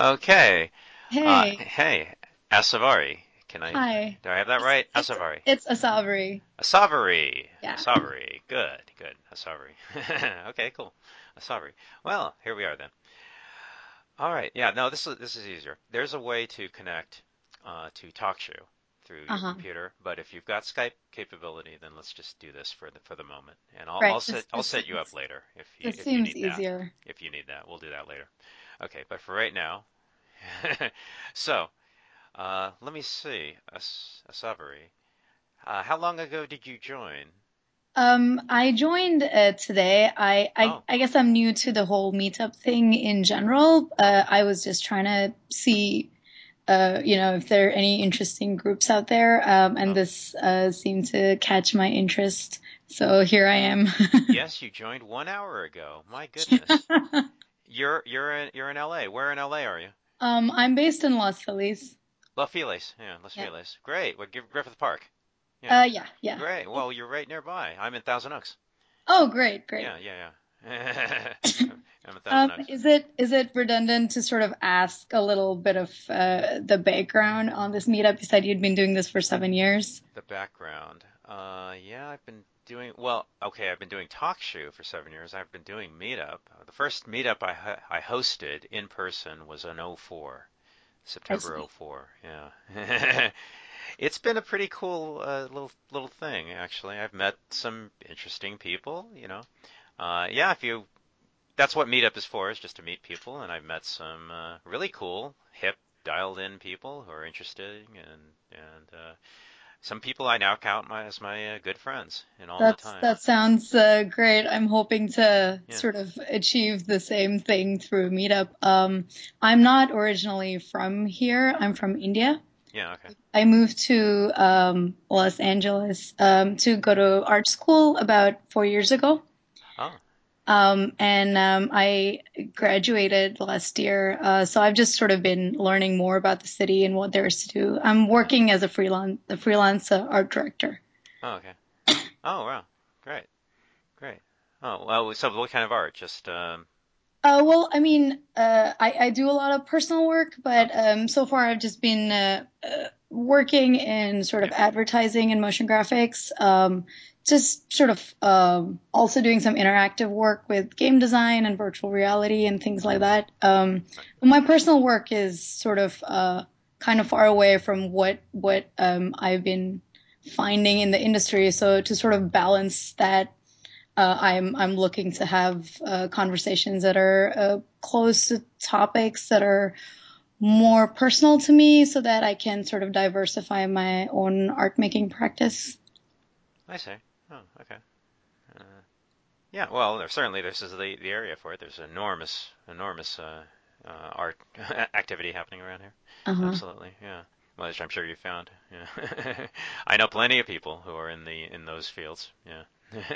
Okay. Hey. Uh, hey, Asavari. Can I? Hi. Do I have that right? Asavari. It's Asavari. Asavari. Yeah. Asavari. Good. Good. Asavari. okay. Cool. Asavari. Well, here we are then. All right. Yeah. No, this is this is easier. There's a way to connect uh, to TalkShoe through your Uh-huh. computer, but if you've got Skype capability, then let's just do this for the for the moment, and I'll Right, I'll set this- I'll set you up later if you This if you seems need that. easier. If you need that, we'll do that later. Okay, but for right now, so uh, let me see, As- Asavari. Uh, how long ago did you join? Um, I joined uh, today. I, I Oh. I guess I'm new to the whole meetup thing in general. Uh, I was just trying to see, uh, you know, if there are any interesting groups out there. Um, and Oh. this uh, seemed to catch my interest. So here I am. Yes, you joined one hour ago. My goodness. You're you're in you're in LA. Where in LA are you? Um, I'm based in Los Feliz. Los Feliz. Yeah, Los Yeah. Feliz. Great. What Gr- Griffith Park? Yeah. Uh, yeah, yeah. Great. Well, you're right nearby. I'm in Thousand Oaks. Oh, great, great. Yeah, yeah, yeah. I'm in Thousand Um, Oaks. is it is it redundant to sort of ask a little bit of uh, the background on this meetup? You said you'd been doing this for seven years. The background. Uh, yeah, I've been doing well. Okay, I've been doing TalkShoe for seven years. I've been doing Meetup. Uh, The first Meetup I ho- I hosted in person was in 04, September see. 04. Yeah, it's been a pretty cool uh, little little thing actually. I've met some interesting people. You know, uh, yeah. If you, that's what Meetup is for, is just to meet people. And I've met some uh, really cool, hip, dialed-in people who are interested and and. Uh, some people I now count my, as my uh, good friends in all That's the time. that sounds uh, great. I'm hoping to Yeah. sort of achieve the same thing through meetup. Um, I'm not originally from here. I'm from India. Yeah, okay. I moved to um, Los Angeles um, to go to art school about four years ago. Oh, Um, and um, I graduated last year, uh, so I've just sort of been learning more about the city and what there is to do. I'm working as a freelance, a freelance uh, art director. oh, okay. Oh, wow. Great. Great. Oh, well, so what kind of art? Just, um, Uh, well, I mean, uh, I, I do a lot of personal work, but um, so far I've just been uh, uh, working in sort of advertising and motion graphics. Um, just sort of um, also doing some interactive work with game design and virtual reality and things like that. Um, but my personal work is sort of uh, kind of far away from what what um, I've been finding in the industry. So to sort of balance that uh, I'm I'm looking to have uh, conversations that are uh, close to topics that are more personal to me, so that I can sort of diversify my own art making practice. I see. Oh, okay. Uh, yeah, well, there, certainly this is the, the area for it. There's enormous, enormous uh, uh, art activity happening around here. Uh-huh. Absolutely, yeah. Well, which I'm sure you found. Yeah. I know plenty of people who are in the in those fields. Yeah.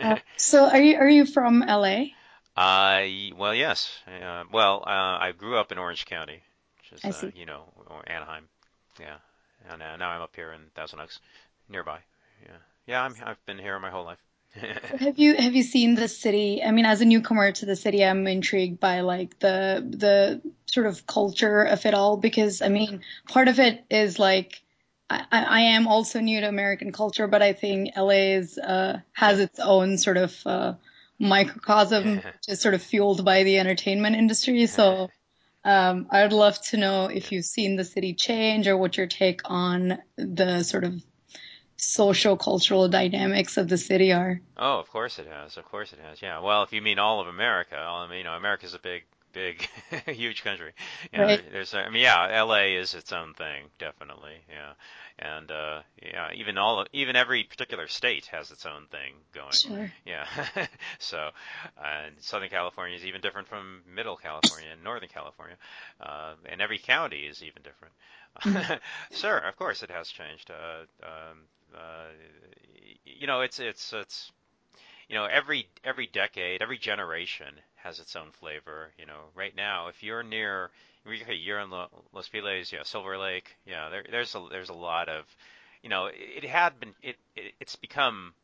Uh, so are you are you from LA? I well, yes. Uh, well, uh, I grew up in Orange County, which is uh, you know Anaheim. Yeah, and uh, now I'm up here in Thousand Oaks, nearby. Yeah, yeah. I'm I've been here my whole life. Have you have you seen the city? I mean, as a newcomer to the city, I'm intrigued by like the the sort of culture of it all because I mean, part of it is like I, I am also new to American culture, but I think LA is uh, has its own sort of uh, microcosm, just sort of fueled by the entertainment industry. So. Um, I would love to know if you've seen the city change or what your take on the sort of social cultural dynamics of the city are. Oh, of course it has. Of course it has. Yeah. Well, if you mean all of America, I mean, you know, America's a big, big, huge country. Yeah, Right. there's, I mean, yeah, L.A. is its own thing, definitely. Yeah, and uh, yeah, even all, even every particular state has its own thing going. Sure. Yeah, so and Southern California is even different from Middle California and Northern California, uh, and every county is even different. Sure, of course it has changed. Uh, um, uh, you know, it's it's it's you know every every decade, every generation has its own flavor. You know, right now, if you're near, okay, you're in Los Feliz, yeah, Silver Lake, yeah, there, there's a there's a lot of, you know, it, it had been it, it it's become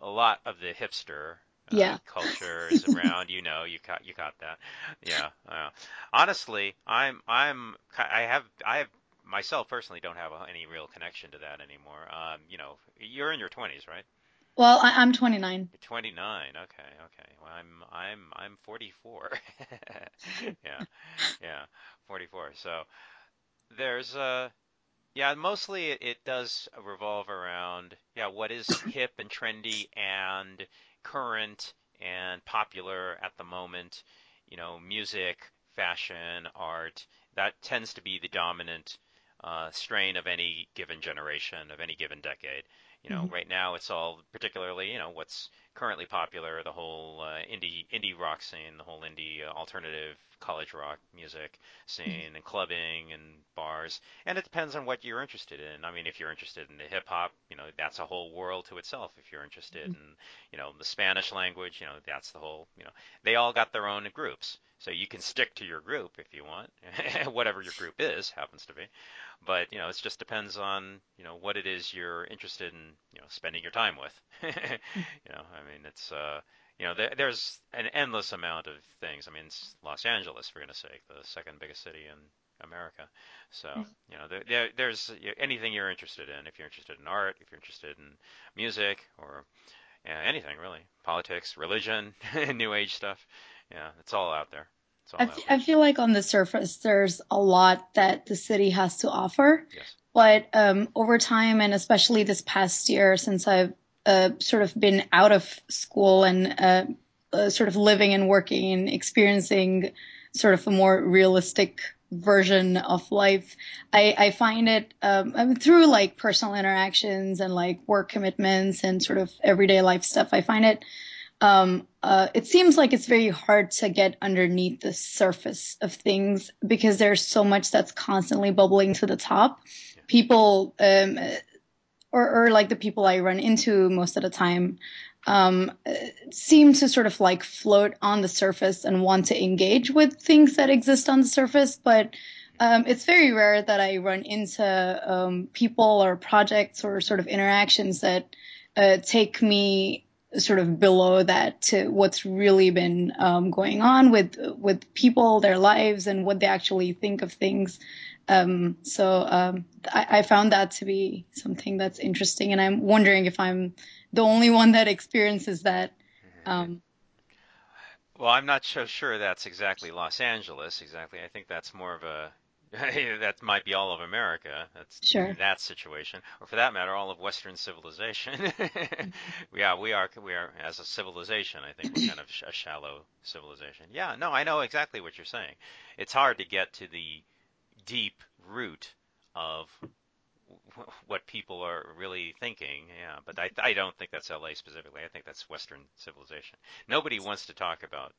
a lot of the hipster uh, Yeah. culture is around. You know, you caught you caught that. Yeah. Uh, honestly, I'm I'm I have I have myself personally don't have any real connection to that anymore. Um, you know, you're in your 20s, right? Well, I, I'm 29. 29. Okay, okay. Well, I'm I'm I'm 44. yeah, yeah, 44. So there's uh yeah, mostly it, it does revolve around yeah, what is hip and trendy and current and popular at the moment. You know, music, fashion, art. That tends to be the dominant uh, strain of any given generation, of any given decade. You know, Mhm. right now it's all particularly, you know, what's currently popular, the whole uh, indie indie rock scene, the whole indie uh, alternative college rock music scene, and clubbing and bars. And it depends on what you're interested in. I mean, if you're interested in the hip hop, you know, that's a whole world to itself. If you're interested in, you know, the Spanish language, you know, that's the whole, you know, they all got their own groups. So you can stick to your group if you want, whatever your group is, happens to be. But, you know, it just depends on, you know, what it is you're interested in, you know, spending your time with. You know, I mean, it's, uh, you know, there, there's an endless amount of things. I mean, it's Los Angeles, for goodness sake, the second biggest city in America. So, you know, there, there, there's anything you're interested in. If you're interested in art, if you're interested in music, or yeah, anything really, politics, religion, new age stuff. Yeah, it's all out there. It's all I, out f- I feel like on the surface, there's a lot that the city has to offer. Yes. But um, over time, and especially this past year, since I've uh, sort of been out of school and uh, uh, sort of living and working and experiencing sort of a more realistic version of life, I, I find it um, I mean, through like personal interactions and like work commitments and sort of everyday life stuff. I find it um, uh, it seems like it's very hard to get underneath the surface of things because there's so much that's constantly bubbling to the top. People, um, or, or like the people I run into most of the time, um, seem to sort of like float on the surface and want to engage with things that exist on the surface, but um, it's very rare that I run into um, people or projects or sort of interactions that uh, take me sort of below that to what's really been um, going on with with people, their lives, and what they actually think of things. Um, so um, I, I found that to be something that's interesting, and I'm wondering if I'm the only one that experiences that. Um, Well, I'm not so sure that's exactly Los Angeles. Exactly, I think that's more of a that might be all of America. That's Sure. that situation, or for that matter, all of Western civilization. yeah, we are we are as a civilization. I think we're kind of a shallow civilization. Yeah, no, I know exactly what you're saying. It's hard to get to the deep root of what people are really thinking. Yeah, but I I don't think that's LA specifically. I think that's Western civilization. Nobody wants to talk about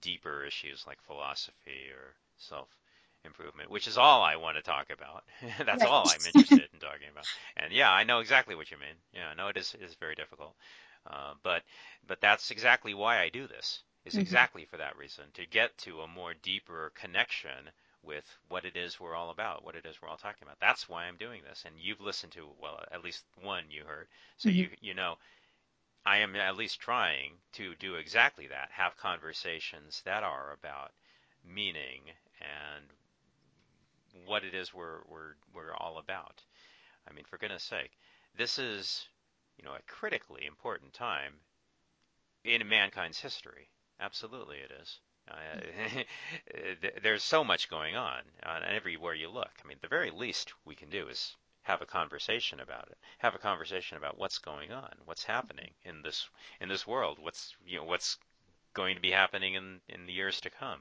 deeper issues like philosophy or self improvement, which is all I want to talk about. That's Right. all I'm interested in talking about. And yeah, I know exactly what you mean. Yeah, I know it is it is very difficult. Uh, but but that's exactly why I do this. Is Mhm. exactly for that reason to get to a more deeper connection with what it is we're all about, what it is we're all talking about. That's why I'm doing this. And you've listened to well, at least one you heard, so Mhm. you you know I am at least trying to do exactly that. Have conversations that are about meaning and what it is we're we're we're all about. I mean, for goodness sake, this is you know a critically important time in mankind's history. Absolutely, it is. Uh, there's so much going on uh, everywhere you look. I mean, the very least we can do is have a conversation about it. Have a conversation about what's going on, what's happening in this in this world, what's you know what's going to be happening in in the years to come.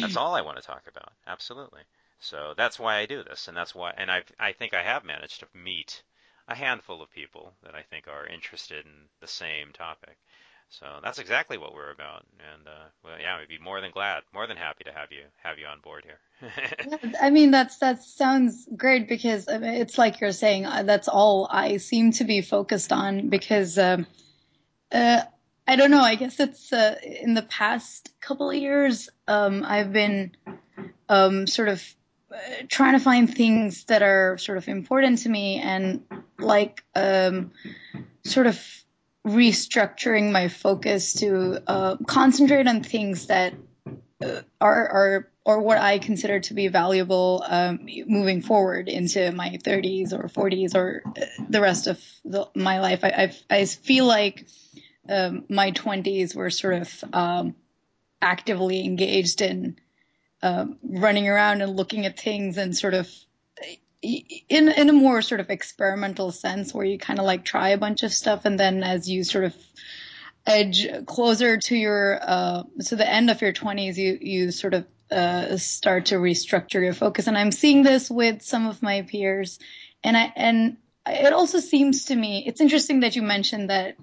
that's all I want to talk about. Absolutely. So that's why I do this, and that's why, and I I think I have managed to meet a handful of people that I think are interested in the same topic. So that's exactly what we're about, and uh, well, yeah, we'd be more than glad, more than happy to have you have you on board here. I mean, that's that sounds great because it's like you're saying uh, that's all I seem to be focused on because um, uh, I don't know. I guess it's uh, in the past couple of years um, I've been um, sort of trying to find things that are sort of important to me and like um, sort of restructuring my focus to uh, concentrate on things that uh, are are or what I consider to be valuable um, moving forward into my 30s or 40s or uh, the rest of the, my life. I, I, I feel like um, my 20s were sort of um, actively engaged in um, running around and looking at things and sort of in in a more sort of experimental sense where you kind of like try a bunch of stuff and then as you sort of edge closer to your uh, to the end of your 20s you you sort of uh, start to restructure your focus. And I'm seeing this with some of my peers. And I and it also seems to me it's interesting that you mentioned that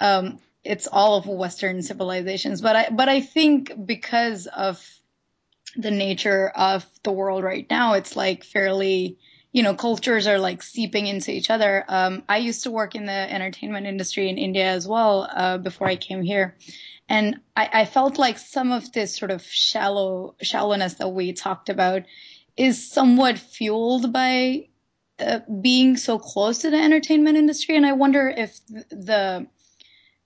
um, it's all of Western civilizations but I but I think because of the nature of the world right now, it's like fairly, you know, cultures are like seeping into each other. Um, I used to work in the entertainment industry in India as well uh, before I came here. And I, I felt like some of this sort of shallow shallowness that we talked about is somewhat fueled by uh, being so close to the entertainment industry. And I wonder if the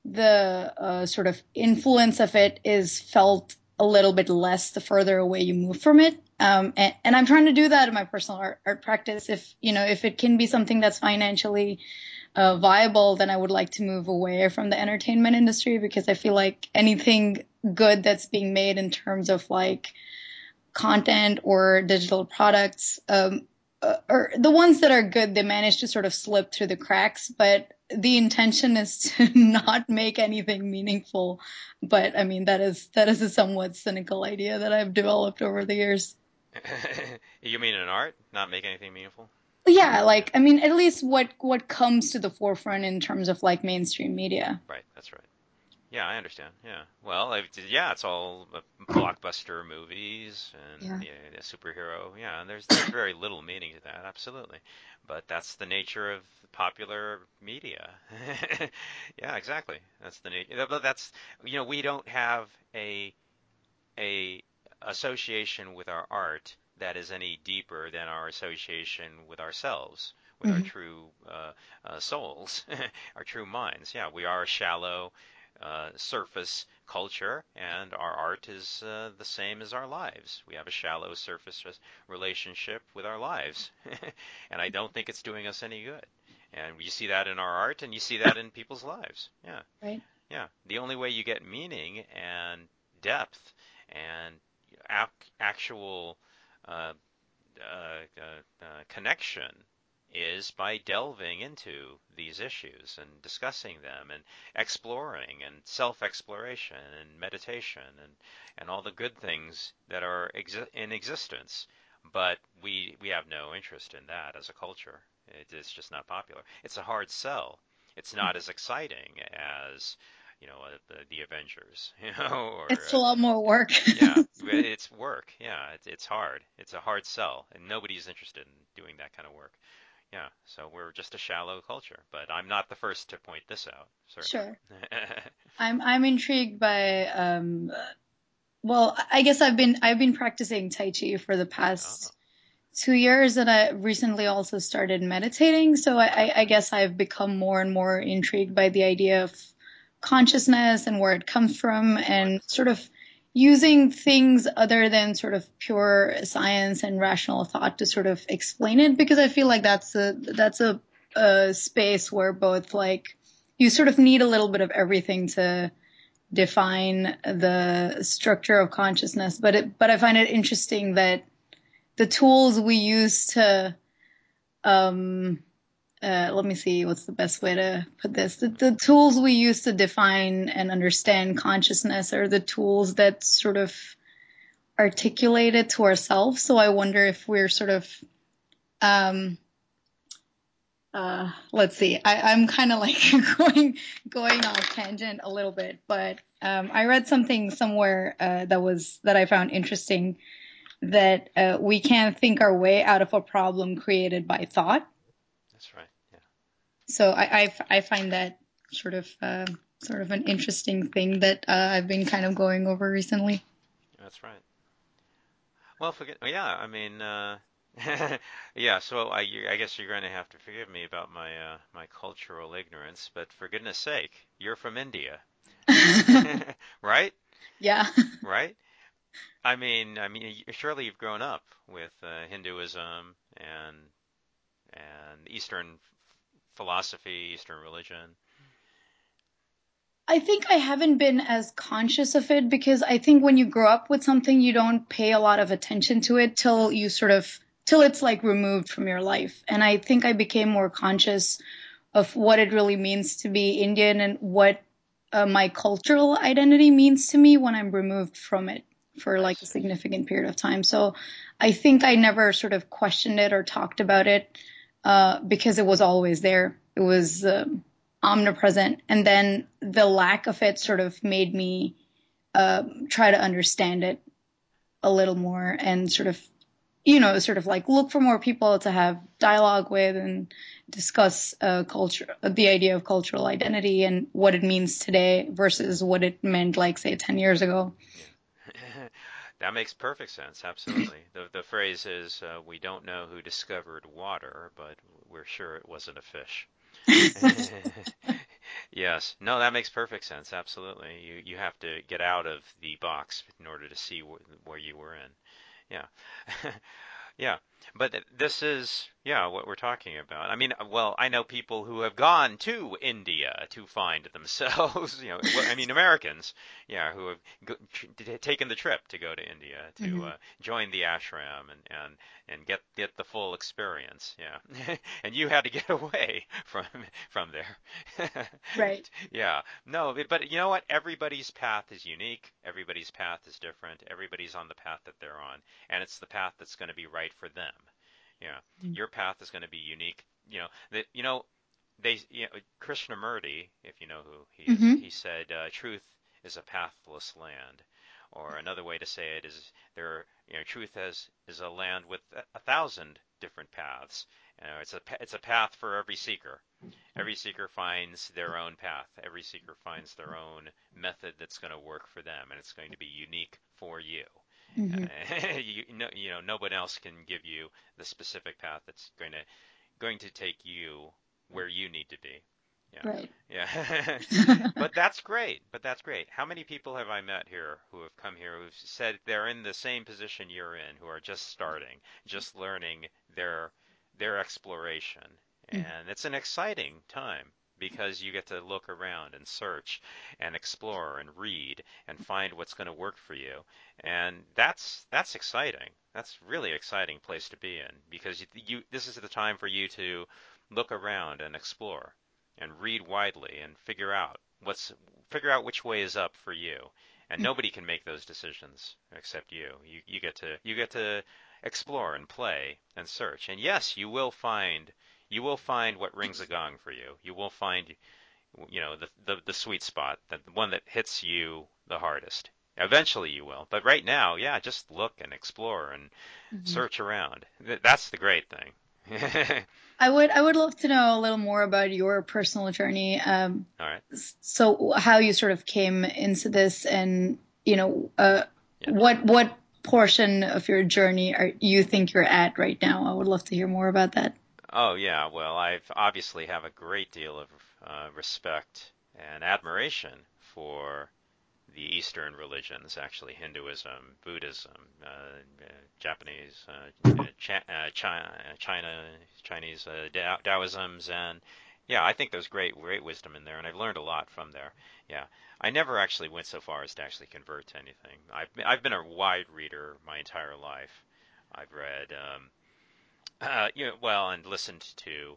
the uh, sort of influence of it is felt a little bit less the further away you move from it. Um, and, and, I'm trying to do that in my personal art, art, practice. If you know, if it can be something that's financially uh, viable, then I would like to move away from the entertainment industry because I feel like anything good that's being made in terms of like content or digital products, um, uh, or the ones that are good, they manage to sort of slip through the cracks. But the intention is to not make anything meaningful. But I mean, that is that is a somewhat cynical idea that I've developed over the years. you mean in art, not make anything meaningful? Yeah, like I mean, at least what what comes to the forefront in terms of like mainstream media. Right, that's right. Yeah, I understand. Yeah. Well, yeah, it's all blockbuster movies and yeah. Yeah, superhero. Yeah, and there's, there's very little meaning to that. Absolutely, but that's the nature of popular media. yeah, exactly. That's the nature. But that's you know we don't have a a association with our art that is any deeper than our association with ourselves with mm-hmm. our true uh, uh, souls, our true minds. Yeah, we are shallow uh, surface culture, and our art is uh, the same as our lives. We have a shallow surface relationship with our lives, and I don't think it's doing us any good. And you see that in our art, and you see that in people's lives. Yeah. Right. Yeah. The only way you get meaning and depth and ac- actual uh, uh, uh, uh connection is by delving into these issues and discussing them and exploring and self-exploration and meditation and, and all the good things that are exi- in existence. But we, we have no interest in that as a culture. It is just not popular. It's a hard sell. It's not as exciting as you know, uh, the, the Avengers, you know, or it's a lot more work. yeah, it's work. Yeah, it's it's hard. It's a hard sell, and nobody's interested in doing that kind of work. Yeah, so we're just a shallow culture, but I'm not the first to point this out. Certainly. Sure. I'm I'm intrigued by um, well, I guess I've been I've been practicing Tai Chi for the past oh. two years, and I recently also started meditating. So I, I guess I've become more and more intrigued by the idea of consciousness and where it comes from, and sort of using things other than sort of pure science and rational thought to sort of explain it? Because I feel like that's a that's a, a space where both like you sort of need a little bit of everything to define the structure of consciousness. But it but I find it interesting that the tools we use to um uh, let me see what's the best way to put this. The, the, tools we use to define and understand consciousness are the tools that sort of articulate it to ourselves. So I wonder if we're sort of, um, uh, let's see. I, I'm kind of like going going off tangent a little bit, but um, I read something somewhere uh, that was that I found interesting that uh, we can't think our way out of a problem created by thought. That's right. So I I, I find that sort of uh, sort of an interesting thing that uh, I've been kind of going over recently. That's right. Well, forget. Yeah, I mean, uh, yeah. So I, I guess you're going to have to forgive me about my uh, my cultural ignorance, but for goodness sake, you're from India, right? Yeah. Right. I mean, I mean, surely you've grown up with uh, Hinduism and and Eastern philosophy, Eastern religion. I think I haven't been as conscious of it because I think when you grow up with something, you don't pay a lot of attention to it till you sort of, till it's like removed from your life. And I think I became more conscious of what it really means to be Indian and what uh, my cultural identity means to me when I'm removed from it for like a significant period of time. So I think I never sort of questioned it or talked about it uh, because it was always there. It was, um, omnipresent. And then the lack of it sort of made me uh, try to understand it a little more and sort of, you know, sort of like look for more people to have dialogue with and discuss uh, culture, the idea of cultural identity and what it means today versus what it meant, like, say, 10 years ago. Yeah. That makes perfect sense. Absolutely. the, the phrase is uh, we don't know who discovered water, but we're sure it wasn't a fish. yes. No, that makes perfect sense. Absolutely. You you have to get out of the box in order to see wh- where you were in. Yeah. yeah. But this is, yeah, what we're talking about. I mean, well, I know people who have gone to India to find themselves. You know, I mean, Americans, yeah, who have go, taken the trip to go to India to mm-hmm. uh, join the ashram and and and get get the full experience. Yeah, and you had to get away from from there. right. Yeah. No, but you know what? Everybody's path is unique. Everybody's path is different. Everybody's on the path that they're on, and it's the path that's going to be right for them. Yeah, mm-hmm. your path is going to be unique. You know that you know they you know Krishnamurti, if you know who he mm-hmm. is, he said uh, truth is a pathless land, or another way to say it is there you know truth has is a land with a, a thousand different paths. You know, it's a it's a path for every seeker. Every seeker finds their own path. Every seeker finds their own method that's going to work for them, and it's going to be unique for you. Mm-hmm. You, no, you know, no one else can give you the specific path that's going to going to take you where you need to be. Yeah. Right. Yeah. but that's great. But that's great. How many people have I met here who have come here who've said they're in the same position you're in, who are just starting, just learning their their exploration, mm. and mm-hmm. it's an exciting time because you get to look around and search and explore and read and find what's going to work for you. And that's that's exciting. That's really exciting place to be in because you, you this is the time for you to look around and explore and read widely and figure out what's figure out which way is up for you. And hmm. nobody can make those decisions except you. You you get to you get to explore and play and search. And yes, you will find you will find what rings a gong for you. You will find, you know, the the, the sweet spot, the one that hits you the hardest. Eventually you will, but right now, yeah, just look and explore and mm-hmm. search around. That's the great thing. I would I would love to know a little more about your personal journey. Um, All right. So how you sort of came into this, and you know, uh, yeah. what what portion of your journey are you think you're at right now? I would love to hear more about that. Oh yeah, well I've obviously have a great deal of uh, respect and admiration for the Eastern religions, actually Hinduism, Buddhism, uh, uh, Japanese, uh, uh China, China, Chinese uh, Taoisms, and yeah, I think there's great, great wisdom in there, and I've learned a lot from there. Yeah, I never actually went so far as to actually convert to anything. I've I've been a wide reader my entire life. I've read. Um, uh, you know, well, and listened to,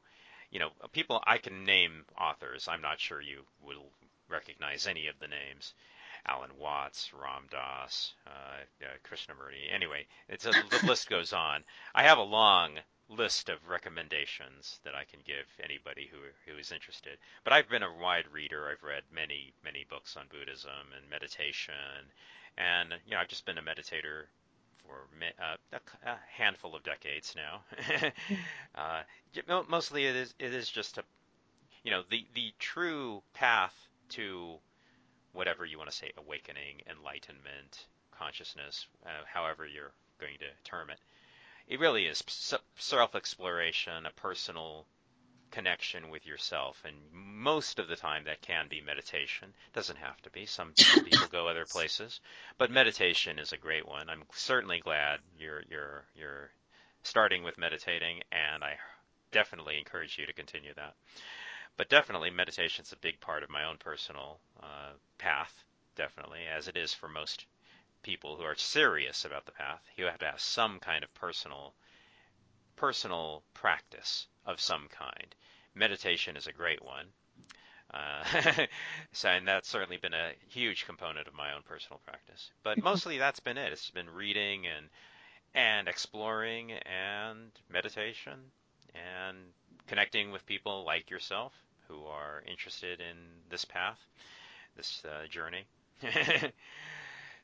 you know, people. I can name authors. I'm not sure you will recognize any of the names. Alan Watts, Ram Dass, uh, uh, Krishnamurti. Anyway, it's a, the list goes on. I have a long list of recommendations that I can give anybody who who is interested. But I've been a wide reader. I've read many many books on Buddhism and meditation, and you know I've just been a meditator for uh, a, handful of decades now. uh, mostly it is it is just a you know the the true path to whatever you want to say awakening, enlightenment, consciousness, uh, however you're going to term it it really is self exploration, a personal connection with yourself. And most of the time, that can be meditation. Doesn't have to be. Some people go other places, but meditation is a great one. I'm certainly glad you're you're you're starting with meditating, and I definitely encourage you to continue that. But definitely, meditation is a big part of my own personal uh, path. Definitely, as it is for most people who are serious about the path, you have to have some kind of personal personal practice of some kind. Meditation is a great one. Uh, so, and that's certainly been a huge component of my own personal practice. But mostly that's been it. It's been reading and and exploring and meditation and connecting with people like yourself who are interested in this path, this uh, journey.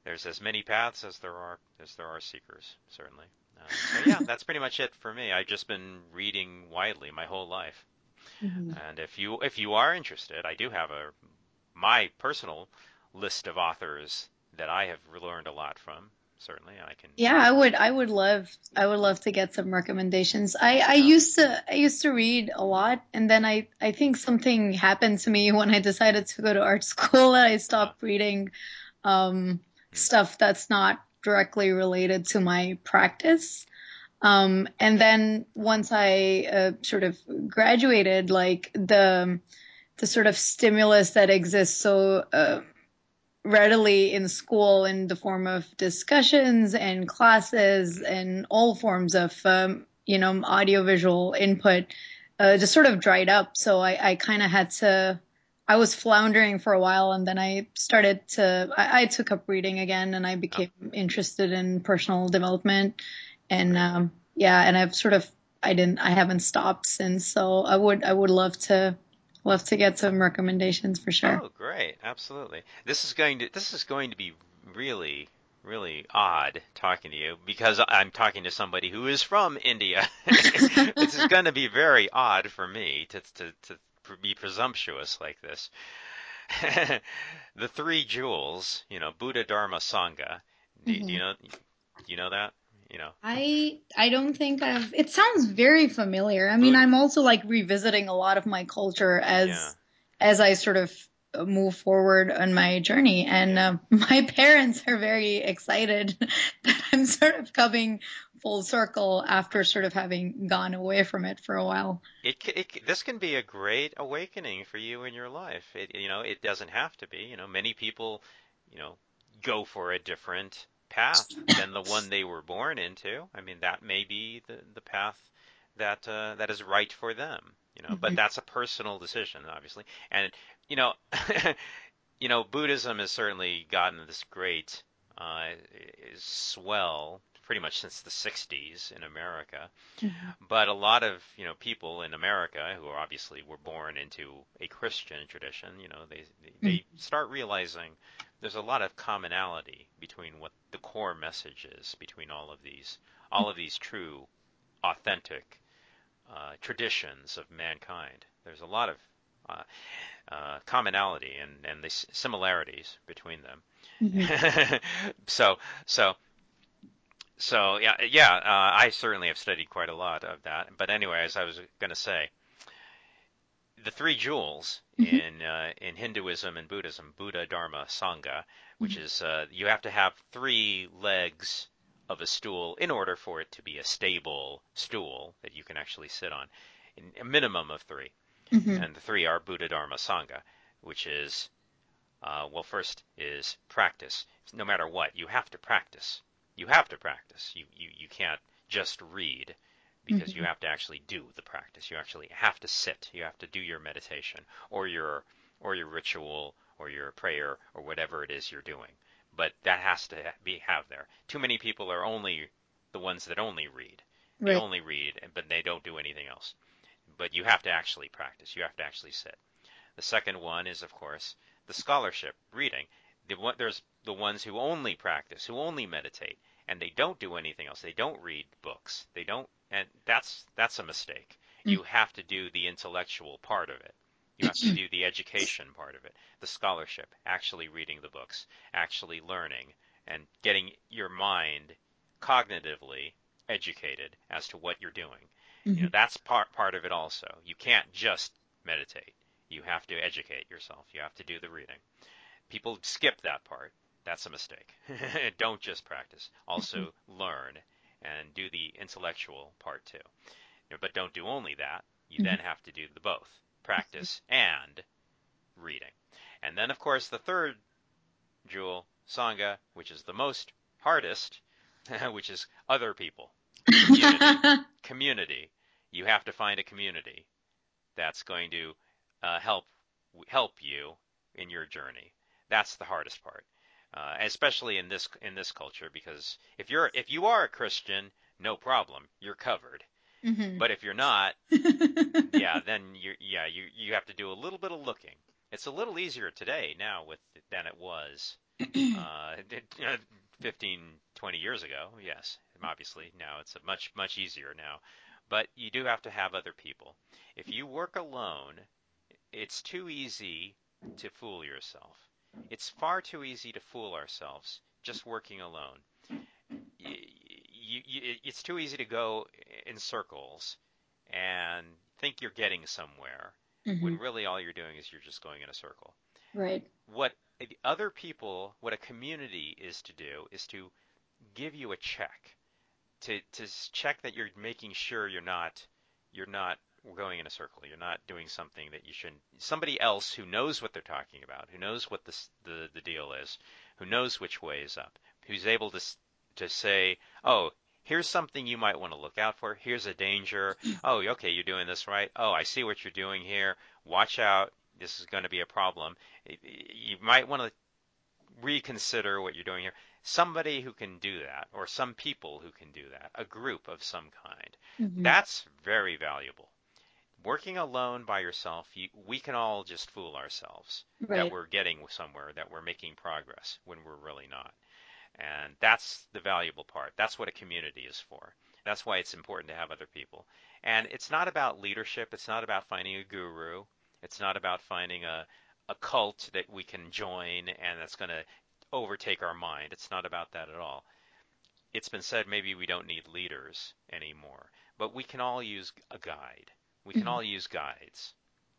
there's as many paths as there are as there are seekers, certainly. Uh, so yeah, that's pretty much it for me. I've just been reading widely my whole life, mm-hmm. and if you if you are interested, I do have a my personal list of authors that I have learned a lot from. Certainly, I can. Yeah, I would. I would love. I would love to get some recommendations. I, I used to. I used to read a lot, and then I. I think something happened to me when I decided to go to art school, and I stopped reading. Um, stuff that's not directly related to my practice. Um, and then once I uh, sort of graduated, like the the sort of stimulus that exists so uh, readily in school in the form of discussions and classes and all forms of um, you know audiovisual input uh, just sort of dried up. So I, I kind of had to I was floundering for a while and then I started to, I, I took up reading again and I became oh. interested in personal development. And, um, yeah, and I've sort of, I didn't, I haven't stopped since. So I would, I would love to, love to get some recommendations for sure. Oh, great. Absolutely. This is going to, this is going to be really, really odd talking to you because I'm talking to somebody who is from India. this is going to be very odd for me to, to, to be presumptuous like this. the three jewels, you know, Buddha, Dharma, Sangha. Do, mm-hmm. do, you know? Do you know that? You know. I I don't think I've. It sounds very familiar. I mean, Buddha. I'm also like revisiting a lot of my culture as yeah. as I sort of move forward on my journey. And uh, my parents are very excited that I'm sort of coming full circle after sort of having gone away from it for a while. It, it this can be a great awakening for you in your life. It, you know, it doesn't have to be. You know, many people, you know, go for a different path than the one they were born into. I mean, that may be the the path that uh, that is right for them. You know, mm-hmm. but that's a personal decision, obviously. And you know, you know, Buddhism has certainly gotten this great uh, swell pretty much since the 60s in America. Mm-hmm. But a lot of, you know, people in America who obviously were born into a Christian tradition, you know, they they mm-hmm. start realizing there's a lot of commonality between what the core message is between all of these all of these true authentic uh, traditions of mankind. There's a lot of uh, uh, commonality and, and the similarities between them. Mm-hmm. so so so yeah, yeah, uh, I certainly have studied quite a lot of that. But anyway, as I was going to say, the three jewels mm-hmm. in uh, in Hinduism and Buddhism, Buddha, Dharma, Sangha, which mm-hmm. is uh, you have to have three legs of a stool in order for it to be a stable stool that you can actually sit on, in a minimum of 3 mm-hmm. and the three are Buddha, Dharma, Sangha, which is uh, well, first is practice. No matter what, you have to practice you have to practice. You you, you can't just read because mm-hmm. you have to actually do the practice. You actually have to sit. You have to do your meditation or your or your ritual or your prayer or whatever it is you're doing. But that has to be have there. Too many people are only the ones that only read. They Right. only read, but they don't do anything else. But you have to actually practice. You have to actually sit. The second one is, of course, the scholarship reading. The there's the ones who only practice, who only meditate, and they don't do anything else. They don't read books. They don't, and that's that's a mistake. Mm. You have to do the intellectual part of it. You have to do the education part of it, the scholarship, actually reading the books, actually learning, and getting your mind cognitively educated as to what you're doing. You know, mm-hmm. that's part part of it also. You can't just meditate. You have to educate yourself. You have to do the reading. People skip that part. That's a mistake. Don't just practice. Also mm-hmm. learn and do the intellectual part too. You know, but don't do only that. You mm-hmm. then have to do the both. Practice and reading. And then of course the third jewel, Sangha, which is the most hardest, which is other people. Community community. You have to find a community that's going to uh, help help you in your journey. That's the hardest part, uh, especially in this in this culture. Because if you're if you are a Christian, no problem, you're covered. Mhm. But if you're not, yeah, then you yeah you you have to do a little bit of looking. It's a little easier today now with than it was uh, 15, 20 years ago. Yes, obviously now it's much much easier now. But you do have to have other people. If you work alone, it's too easy to fool yourself. It's far too easy to fool ourselves just working alone. Y- You, you, it's too easy to go in circles and think you're getting somewhere when Mhm. really all you're doing is you're just going in a circle Right. what other people, what a community is to do is to give you a check, to to check that you're making sure you're not you're not going in a circle. You're not doing something that you shouldn't. Somebody else who knows what they're talking about, who knows what the the the deal is, who knows which way is up, who's able to to say, oh. Here's something you might want to look out for. Here's a danger. Oh, okay, you're doing this right. Oh, I see what you're doing here. Watch out. This is going to be a problem you might want to reconsider what you're doing here. Somebody who can do that, or some people who can do that, a group of some kind. Mhm. That's very valuable. Working alone by yourself, you, we can all just fool ourselves that we're getting somewhere, that we're making progress when we're really not. And that's the valuable part. That's what a community is for. That's why it's important to have other people. And it's not about leadership. It's not about finding a guru. It's not about finding a, a cult that we can join and that's going to overtake our mind. It's not about that at all. It's been said maybe we don't need leaders anymore, but we can all use a guide. We can mm-hmm. all use guides.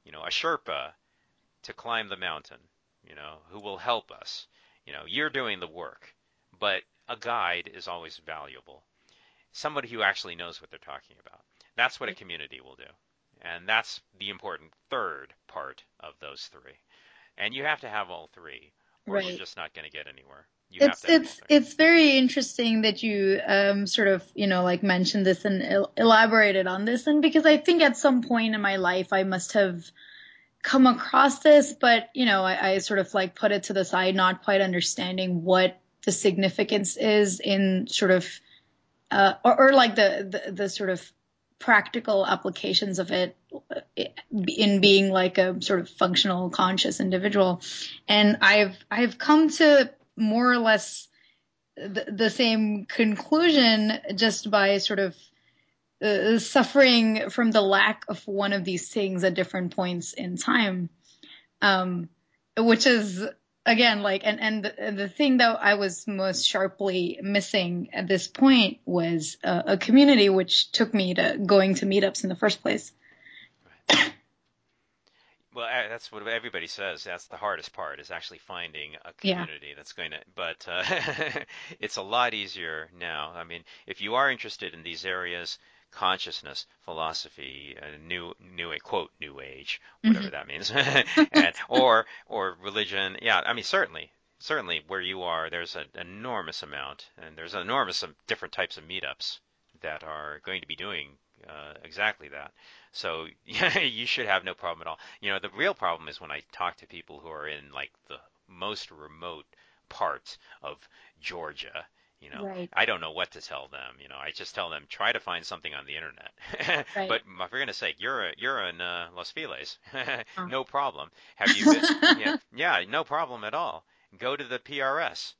You know, a Sherpa to climb the mountain, you know, who will help us. You know, you're doing the work, but a guide is always valuable. Somebody who actually knows what they're talking about. That's what a community will do. And that's the important third part of those three. And you have to have all three, or you're just not going to get anywhere. You it's have to have it's it's very interesting that you um sort of you know like mentioned this and el- elaborated on this and because I think at some point in my life I must have come across this but you know I, I sort of like put it to the side not quite understanding what the significance is in sort of uh or, or like the, the the sort of practical applications of it in being like a sort of functional conscious individual. And i've i've come to more or less the, the same conclusion just by sort of uh, suffering from the lack of one of these things at different points in time um which is again like and and the, the thing that i was most sharply missing at this point was a, a community which took me to going to meetups in the first place Well, uh, that's what everybody says. That's the hardest part is actually finding a Yeah. community that's going to. But uh, it's a lot easier now. I mean, if you are interested in these areas, consciousness, philosophy, uh, new new quote new age, whatever that means, and or or religion. Yeah, I mean certainly. Certainly, where you are, there's an enormous amount, and there's an enormous of different types of meetups that are going to be doing uh, exactly that. So you should have no problem at all. You know, the real problem is when I talk to people who are in like the most remote parts of Georgia. You know, Right. I don't know what to tell them. You know, I just tell them try to find something on the internet. Right. But for goodness sake, you're a, you're in uh, Los Feliz. Oh. no problem. Have you? Been, yeah, yeah, no problem at all. Go to the PRS.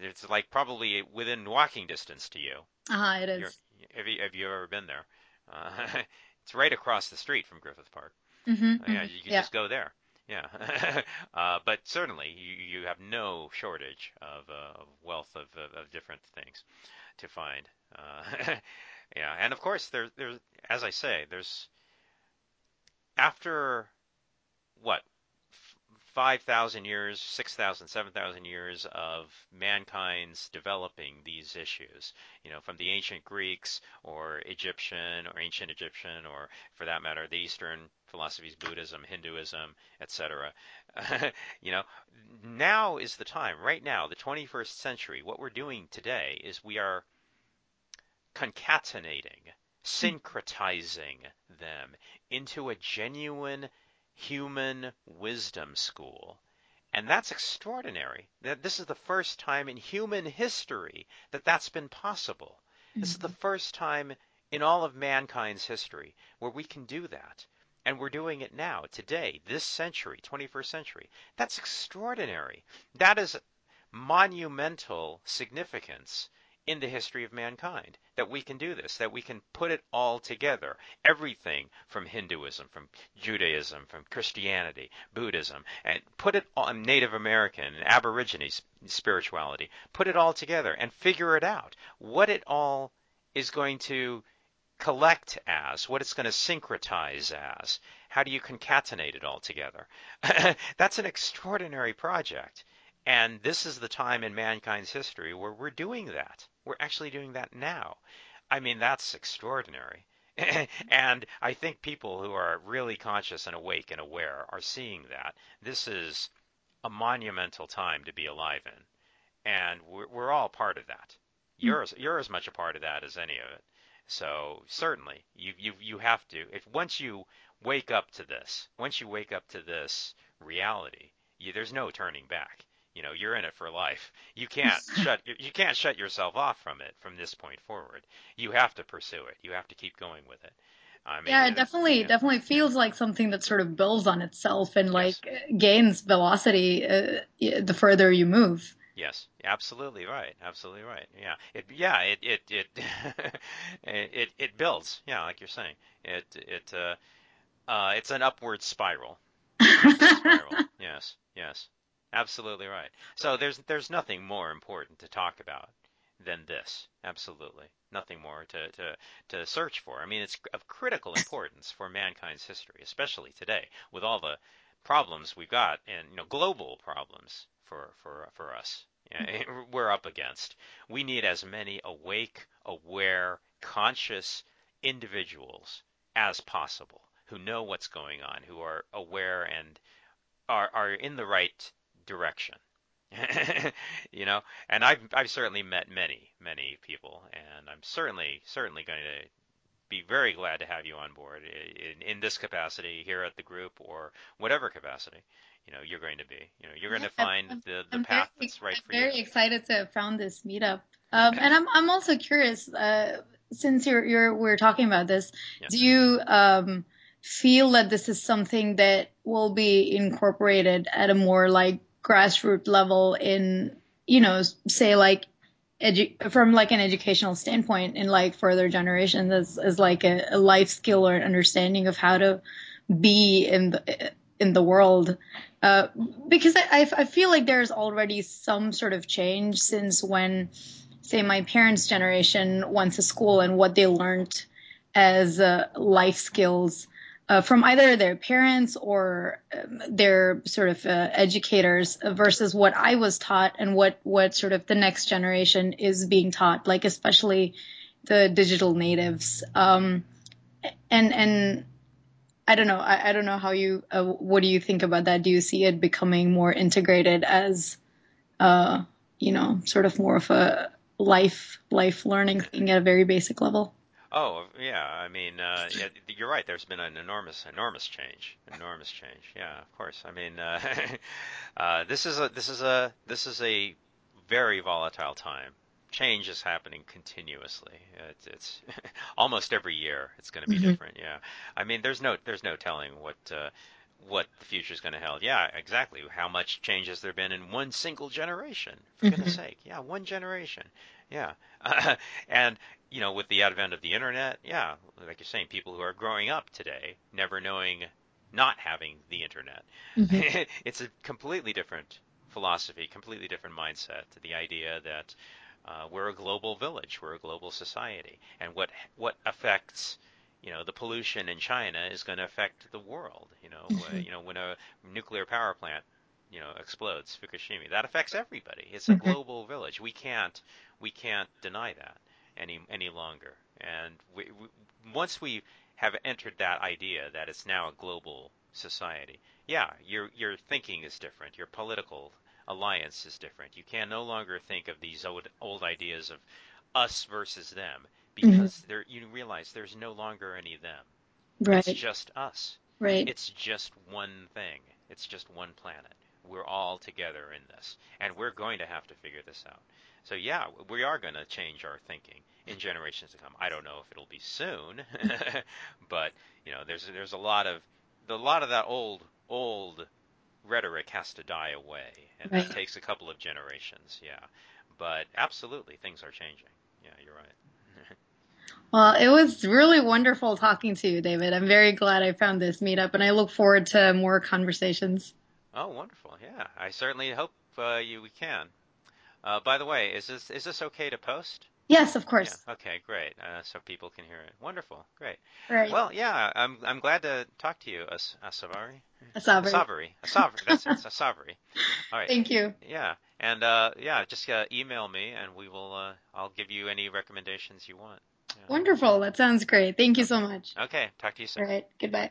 It's like probably within walking distance to you. Uh-huh, it have you have you ever been there? Uh, it's right across the street from Griffith Park. Mhm, Uh, yeah, mhm. you can Yeah. just go there. Yeah, uh, but certainly you, you have no shortage of, uh, of wealth of, of, of different things to find. Uh, yeah, and of course there there's as I say there's after 5,000 years, 6,000, 7,000 years of mankind's developing these issues, you know, from the ancient Greeks or Egyptian or ancient Egyptian or for that matter the Eastern philosophies, Buddhism, Hinduism, etc. you know, now is the time, right now, the 21st century, what we're doing today is we are concatenating, syncretizing them into a genuine human wisdom school. And that's extraordinary. That this is the first time in human history that that's been possible. This is the mm-hmm. first time in all of mankind's history where we can do that. And we're doing it now, today, this century, 21st century. That's extraordinary. That is monumental significance in the history of mankind that we can do this, that we can put it all together. Everything from Hinduism, from Judaism, from Christianity, Buddhism, and put it on Native American, and Aborigine spirituality, put it all together and figure it out. What it all is going to collect as, what it's going to syncretize as. How do you concatenate it all together? That's an extraordinary project. And this is the time in mankind's history where we're doing that. We're actually doing that now. I mean, that's extraordinary. and I think people who are really conscious and awake and aware are seeing that. This is a monumental time to be alive in. And we're, we're all part of that. Hmm. You're, as- you're as much a part of that as any of it. So certainly, you you you have to. If once you wake up to this, once you wake up to this reality, you, there's no turning back. You know, you're in it for life. You can't shut you can't shut yourself off from it from this point forward. You have to pursue it. You have to keep going with it. I mean, Yeah, it it- definitely yeah. definitely feels like something that sort of builds on itself and Yes. like gains velocity uh, the further you move. Yes, absolutely right. Absolutely right. Yeah. It yeah, it it it it, it builds. Yeah, like you're saying. It it uh uh it's an upward spiral. Upward spiral. Yes. Yes. Absolutely right. So there's there's nothing more important to talk about than this. Absolutely. Nothing more to, to, to search for. I mean, it's of critical importance for mankind's history, especially today, with all the problems we've got and you know global problems for for for us yeah, mm-hmm. we're up against. We need as many awake, aware, conscious individuals as possible who know what's going on, who are aware and are are in the right direction. you know, and I've I've certainly met many many people, and I'm certainly certainly going to be very glad to have you on board in, in this capacity here at the group or whatever capacity you know you're going to be. You know, you're going to find I'm- the the I'm path very, that's right I'm for very you. excited to have found this meetup. Um, and I'm I'm also curious, uh, since you're you're we're talking about this, Yeah. do you um, feel that this is something that will be incorporated at a more like grassroots level in you know say like edu- from like an educational standpoint in like further generations as, as like a, a life skill or an understanding of how to be in the in the world. Uh, because I, I feel like there's already some sort of change since when say my parents generation went to school and what they learned as uh, life skills uh, from either their parents or um, their sort of uh, educators versus what I was taught and what what sort of the next generation is being taught, like especially the digital natives. Um, and and I don't know. I, I don't know how you. Uh, what do you think about that? Do you see it becoming more integrated as, uh, you know, sort of more of a life life learning thing at a very basic level. Oh yeah, I mean, uh, yeah, you're right. There's been an enormous, enormous change. Enormous change. Yeah, of course. I mean, uh, uh, this is a this is a this is a very volatile time. Change is happening continuously. It's, it's almost every year. It's going to be mm-hmm. different. Yeah. I mean, there's no there's no telling what uh, what the future is going to hold. Yeah, exactly. How much change has there been in one single generation? For mm-hmm. goodness sake, yeah, one generation. Yeah, and you know, with the advent of the internet, yeah, like you're saying, people who are growing up today, never knowing, not having the internet, mm-hmm. it's a completely different philosophy, completely different mindset. The idea that uh, we're a global village, we're a global society, and what what affects you know the pollution in China is going to affect the world. You know, mm-hmm. you know when a nuclear power plant you know explodes, Fukushima, that affects everybody. It's a mm-hmm. global village. We can't we can't deny that any any longer. And we, we, once we have entered that idea that it's now a global society, yeah, your your thinking is different. Your political alliance is different. You can no longer think of these old old ideas of us versus them because mm-hmm. there you realize there's no longer any them. Right. It's just us. Right. It's just one thing. It's just one planet. We're all together in this, and we're going to have to figure this out. So yeah, we are going to change our thinking in generations to come. I don't know if it'll be soon, but you know, there's there's a lot of a lot of that old old rhetoric has to die away, and right. that takes a couple of generations. Yeah, but absolutely, things are changing. Yeah, you're right. Well, it was really wonderful talking to you, David. I'm very glad I found this meetup, and I look forward to more conversations. Oh, wonderful! Yeah, I certainly hope uh, you we can. Uh, by the way, is this is this okay to post? Yes, of course. Yeah. Okay, great. Uh, so people can hear it. Wonderful, great. Right. Well, yeah, I'm I'm glad to talk to you, As- Asavari. Asavari. Asavari. Asavari. That's it. Asavari. All right. Thank you. Yeah, and uh, yeah, just uh, email me, and we will. Uh, I'll give you any recommendations you want. Yeah. Wonderful. That sounds great. Thank you so much. Okay. Talk to you soon. All right. Goodbye.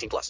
18 plus.